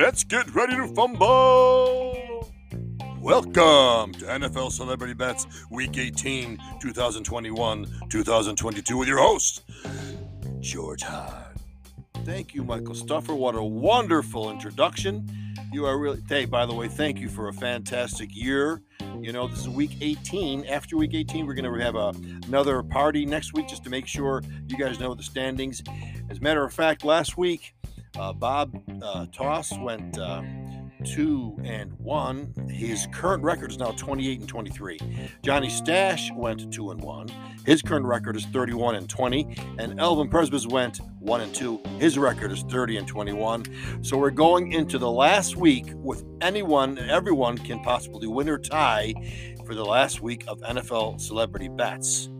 Let's get ready to fumble. Welcome to NFL Celebrity Bets Week 18, 2021 2022, with your host, George Hahn. Thank you, Michael Stuffer. What a wonderful introduction. You are really, hey, by the way, thank you for a fantastic year. You know, this is week 18. After week 18, we're going to have a, another party next week just to make sure you guys know the standings. As a matter of fact, last week, uh, Bob uh, Toss went uh, two and one. His current record is now 28 and 23. Johnny Stash went two and one. His current record is 31 and 20. And Elvin Presbys went one and two. His record is 30 and 21. So we're going into the last week with anyone and everyone can possibly win or tie for the last week of NFL celebrity bets.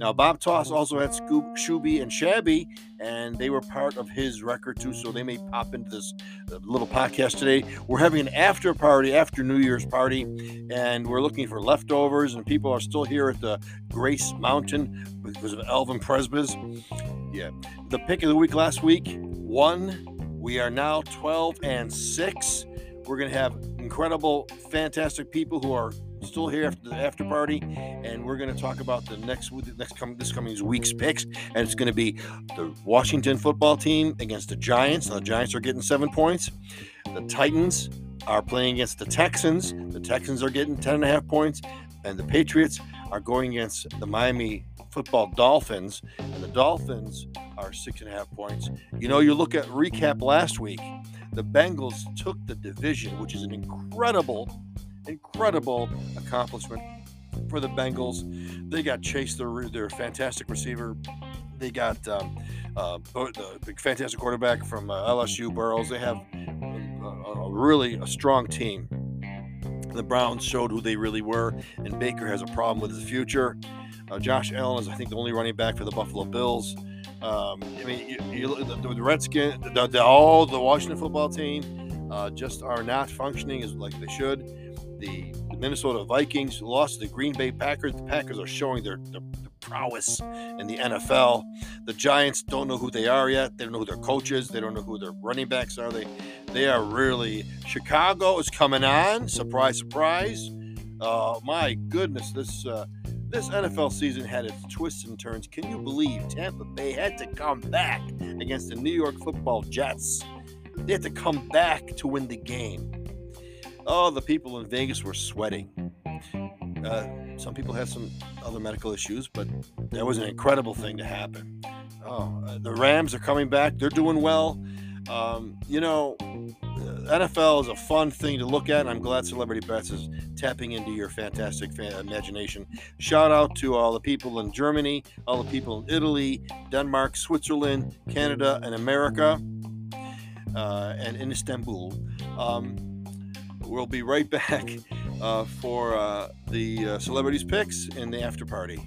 Now, Bob Toss also had Scoop, Shooby, and Shabby, and they were part of his record too, so they may pop into this uh, little podcast today. We're having an after party, after New Year's party, and we're looking for leftovers, and people are still here at the Grace Mountain because of Elvin Presbys. Yeah. The pick of the week last week, one. We are now 12 and 6. We're going to have incredible, fantastic people who are still here after the after party, and we're going to talk about the next next coming this coming week's picks, and it's going to be the Washington football team against the Giants. Now, the Giants are getting seven points. The Titans are playing against the Texans. The Texans are getting ten and a half points, and the Patriots are going against the Miami football Dolphins, and the Dolphins are six and a half points. You know, you look at recap last week, the Bengals took the division, which is an incredible incredible accomplishment for the Bengals. They got Chase, their, their fantastic receiver. They got um, uh, the fantastic quarterback from uh, LSU, Burrows. They have a, a, really a strong team. The Browns showed who they really were, and Baker has a problem with his future. Uh, Josh Allen is, I think, the only running back for the Buffalo Bills. Um, I mean, you, you, the, the Redskins, the, the, all the Washington football team uh, just are not functioning as like they should the, Minnesota Vikings lost to the Green Bay Packers. The Packers are showing their, their, their, prowess in the NFL. The Giants don't know who they are yet. They don't know who their coaches. They don't know who their running backs are. They they are really Chicago is coming on. Surprise, surprise. Uh, my goodness, this uh, this NFL season had its twists and turns. Can you believe Tampa Bay had to come back against the New York Football Jets? They had to come back to win the game. Oh, the people in Vegas were sweating. Uh, some people had some other medical issues, but that was an incredible thing to happen. Oh, uh, the Rams are coming back. They're doing well. Um, you know, NFL is a fun thing to look at. I'm glad Celebrity Bets is tapping into your fantastic fan imagination. Shout out to all the people in Germany, all the people in Italy, Denmark, Switzerland, Canada, and America, uh, and in Istanbul. Um, we'll be right back uh, for uh, the uh, celebrities picks in the after party.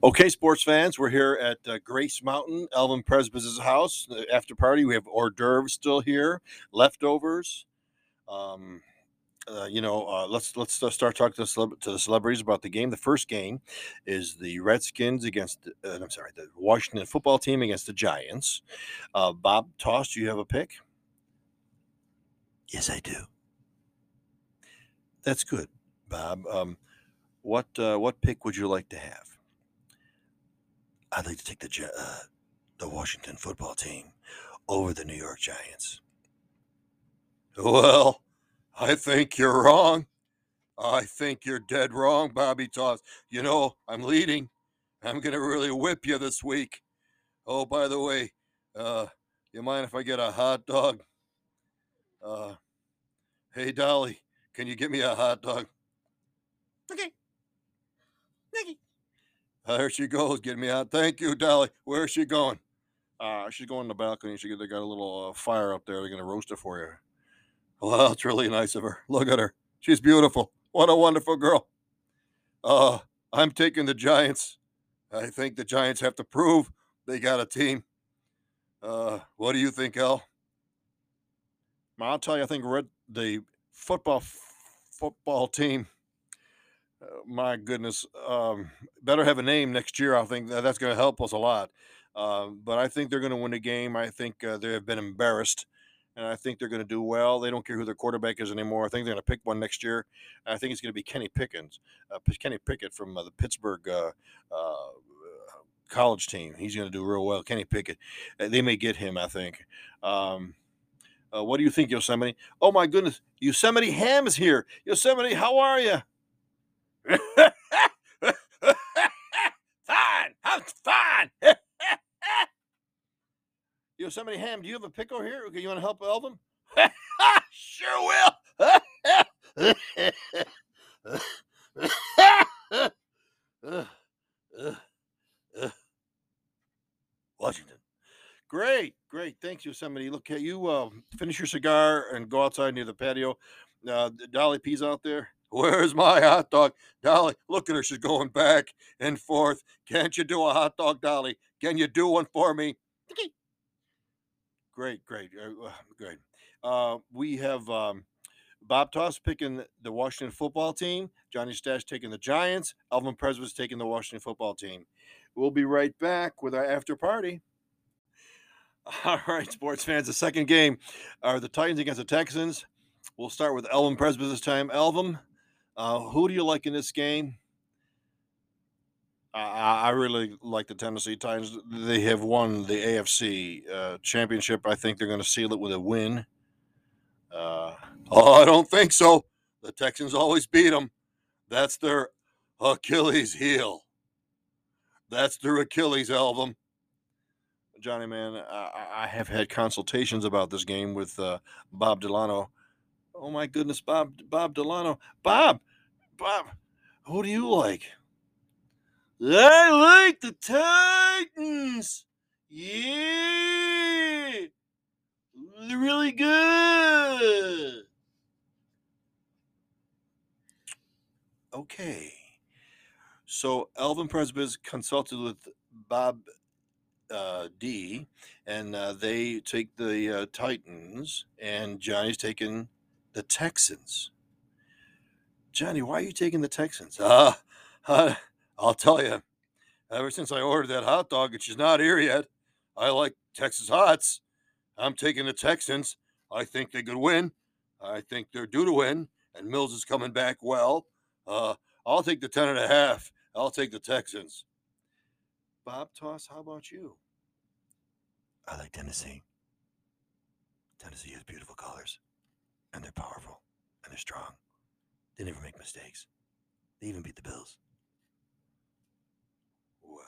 Okay, sports fans, we're here at uh, Grace Mountain, Elvin Presbys' house. The after party, we have hors d'oeuvres still here, leftovers. Um, uh, you know, uh, let's let's uh, start talking to the, celeb- to the, celebrities about the game. The first game is the Redskins against. Uh, I'm sorry, the Washington football team against the Giants. Uh, Bob Toss, do you have a pick? Yes, I do. That's good, Bob. Um, what what pick would you like to have? I'd like to take the the Washington football team over the New York Giants. Well I think you're wrong. I think you're dead wrong, Bobby Toss. You know, I'm leading. I'm going to really whip you this week. Oh, by the way, uh, you mind if I get a hot dog? Uh, hey, Dolly, can you get me a hot dog? Okay. Okay. There she goes, getting me out. Thank you, Dolly. Where's she going? Uh, she's going to the balcony. She they got a little uh, fire up there. They're to roast it for you. Well, it's really nice of her. Look at her. She's beautiful. What a wonderful girl. Uh, I'm taking the Giants. I think the Giants have to prove they got a team. Uh, what do you think, El? I'll tell you, I think red, the football football team my goodness, um, better have a name next year. I think that that's going to help us a lot. Uh, but I think they're going to win the game. I think uh, they have been embarrassed, and I think they're going to do well. They don't care who their quarterback is anymore. I think they're going to pick one next year. I think it's going to be Kenny Pickens, uh, Kenny Pickett from uh, the Pittsburgh uh, college team. He's going to do real well. Kenny Pickett. They may get him. I think. Um, uh, what do you think, Yosemite? Oh my goodness, Yosemite Ham is here. Yosemite, how are you? Fine, I'm fine. Yo, somebody, Ham, do you have a pickle here? Okay, you want to help Elvin? sure will. Washington. Great, great. Thanks, Yosemite. Look you. Uh, finish your cigar and go outside near the patio. Uh, Dolly P's out there. Where's my hot dog? Dolly, look at her. She's going back and forth. Can't you do a hot dog, Dolly? Can you do one for me? Great, great, uh, great. Uh, we have um, Bob Toss picking the Washington football team, Johnny Stash taking the Giants, Alvin Presby's taking the Washington football team. We'll be right back with our after party. All right, sports fans. The second game are the Titans against the Texans. We'll start with Elvin Presby this time. Elvin, uh, who do you like in this game? I, I really like the Tennessee Titans. They have won the AFC uh, championship. I think they're going to seal it with a win. Uh, oh, I don't think so. The Texans always beat them. That's their Achilles heel. That's their Achilles album. Johnny, man, I, I have had consultations about this game with uh, Bob Delano. Oh my goodness, Bob, Bob Delano, Bob, Bob, who do you like? I like the Titans. Yeah, they're really good. Okay. So Elvin Presby's consulted with Bob uh, D, and uh, they take the uh, Titans, and Johnny's taking the Texans. Johnny, why are you taking the Texans? Uh, uh, I'll tell you. Ever since I ordered that hot dog, and she's not here yet, I like Texas hots. I'm taking the Texans. I think they could win. I think they're due to win, and Mills is coming back well. Uh, I'll take the ten and a half. I'll take the Texans. Bob Toss, how about you? I like Tennessee. Tennessee has beautiful colors, and they're powerful, and they're strong. They never make mistakes. They even beat the Bills. Well,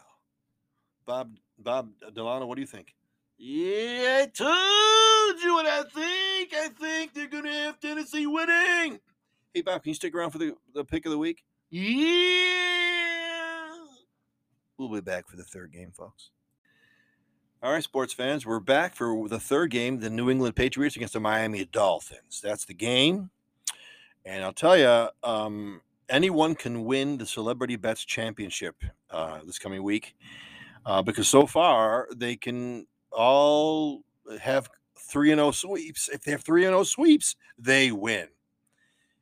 Bob Bob Delano, what do you think? Yeah, I told you what I think. I think they're gonna have Tennessee winning. Hey Bob, can you stick around for the, the pick of the week? Yeah. We'll be back for the third game, folks. All right, sports fans, we're back for the third game, the New England Patriots against the Miami Dolphins. That's the game. And I'll tell you, um, anyone can win the Celebrity Bets Championship uh, this coming week uh, because so far they can all have 3 and 0 sweeps. If they have 3 and 0 sweeps, they win.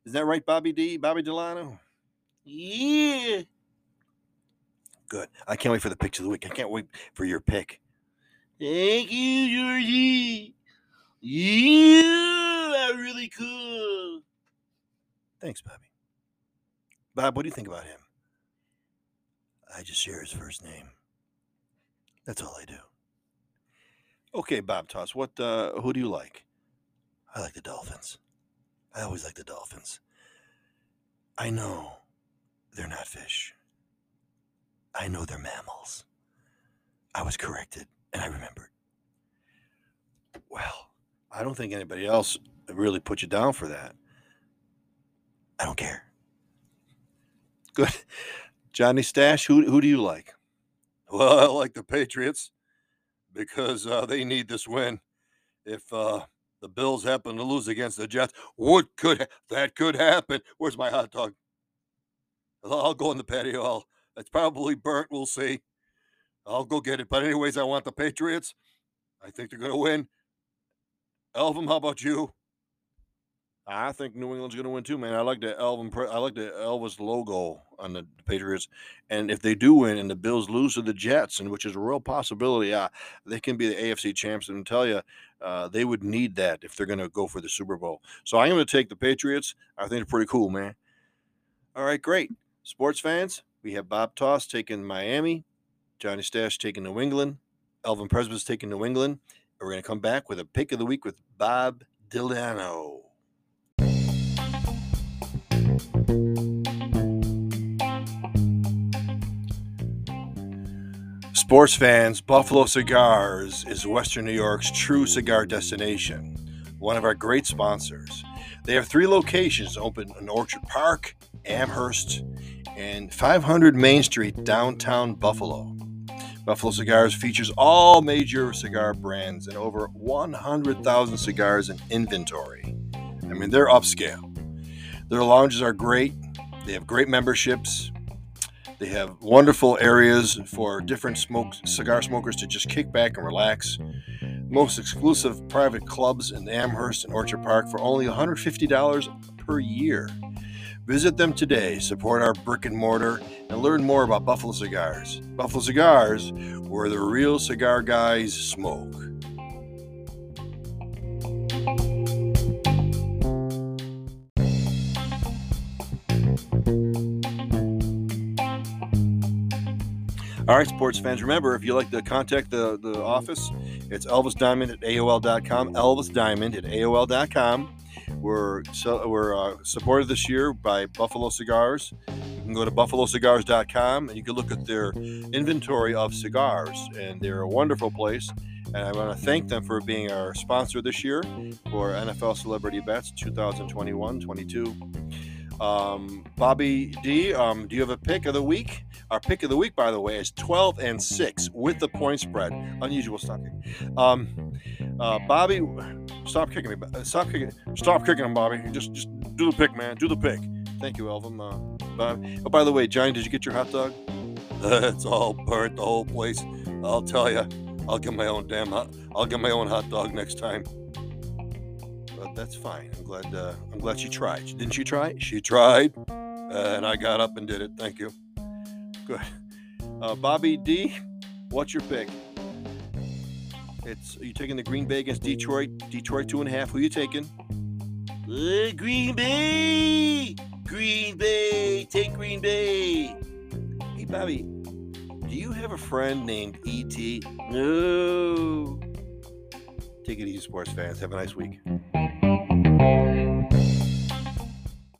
Is that right, Bobby D? Bobby Delano? Yeah. Good. I can't wait for the picture of the week. I can't wait for your pick. Thank you, Georgie. You are really cool. Thanks, Bobby. Bob, what do you think about him? I just share his first name. That's all I do. Okay, Bob Toss, what uh who do you like? I like the Dolphins. I always like the Dolphins. I know they're not fish. I know they're mammals. I was corrected and I remembered. Well, I don't think anybody else really put you down for that. I don't care. Good. Johnny Stash, who, who do you like? Well, I like the Patriots because uh, they need this win. If uh, the Bills happen to lose against the Jets, what could that could happen? Where's my hot dog? I'll go in the patio. I'll it's probably burnt. We'll see. I'll go get it. But anyways, I want the Patriots. I think they're going to win. Elvin, how about you? I think New England's going to win too, man. I like the Elvin. I like the Elvis logo on the Patriots, and if they do win and the Bills lose to the Jets, and which is a real possibility, they can be the AFC champs. And tell you, uh, they would need that if they're going to go for the Super Bowl. So I'm going to take the Patriots. I think they're pretty cool, man. All right, great. Sports fans, we have Bob Toss taking Miami, Johnny Stash taking New England, Elvin Presby's taking New England. And we're going to come back with a pick of the week with Bob Delano. Sports fans, Buffalo Cigars is Western New York's true cigar destination, one of our great sponsors. They have three locations open in Orchard Park, Amherst, and 500 Main Street, downtown Buffalo. Buffalo Cigars features all major cigar brands and over 100,000 cigars in inventory. I mean, they're upscale. Their lounges are great. They have great memberships. They have wonderful areas for different smoke cigar smokers to just kick back and relax. Most exclusive private clubs in Amherst and Orchard Park for only $150 per year. Visit them today, support our brick and mortar, and learn more about Buffalo Cigars. Buffalo Cigars, where the real cigar guys smoke. All right, sports fans, remember if you'd like to contact the, the office, it's Elvis Diamond at AOL.com. Elvis Diamond at AOL.com. We're, so, we're uh, supported this year by Buffalo Cigars. You can go to buffalocigars.com and you can look at their inventory of cigars, and they're a wonderful place. And I want to thank them for being our sponsor this year for NFL Celebrity Bets 2021 22. Um, Bobby D, um, do you have a pick of the week? Our pick of the week, by the way, is 12 and 6 with the point spread. Unusual stocking. Um, uh, Bobby, stop kicking me. Stop kicking. Stop kicking him, Bobby. Just, just do the pick, man. Do the pick. Thank you, Elvin. Uh, Bobby. Oh, by the way, Johnny, did you get your hot dog? it's all burnt, the whole place. I'll tell you. I'll get my own damn hot. I'll get my own hot dog next time but that's fine. I'm glad. Uh, I'm glad she tried. Didn't she try? She tried, uh, and I got up and did it. Thank you. Good. Uh, Bobby D, what's your pick? It's are you taking the Green Bay against Detroit? Detroit two and a half. Who are you taking? Uh, Green Bay. Green Bay. Take Green Bay. Hey, Bobby. Do you have a friend named E.T.? No. Take it easy, sports fans. Have a nice week.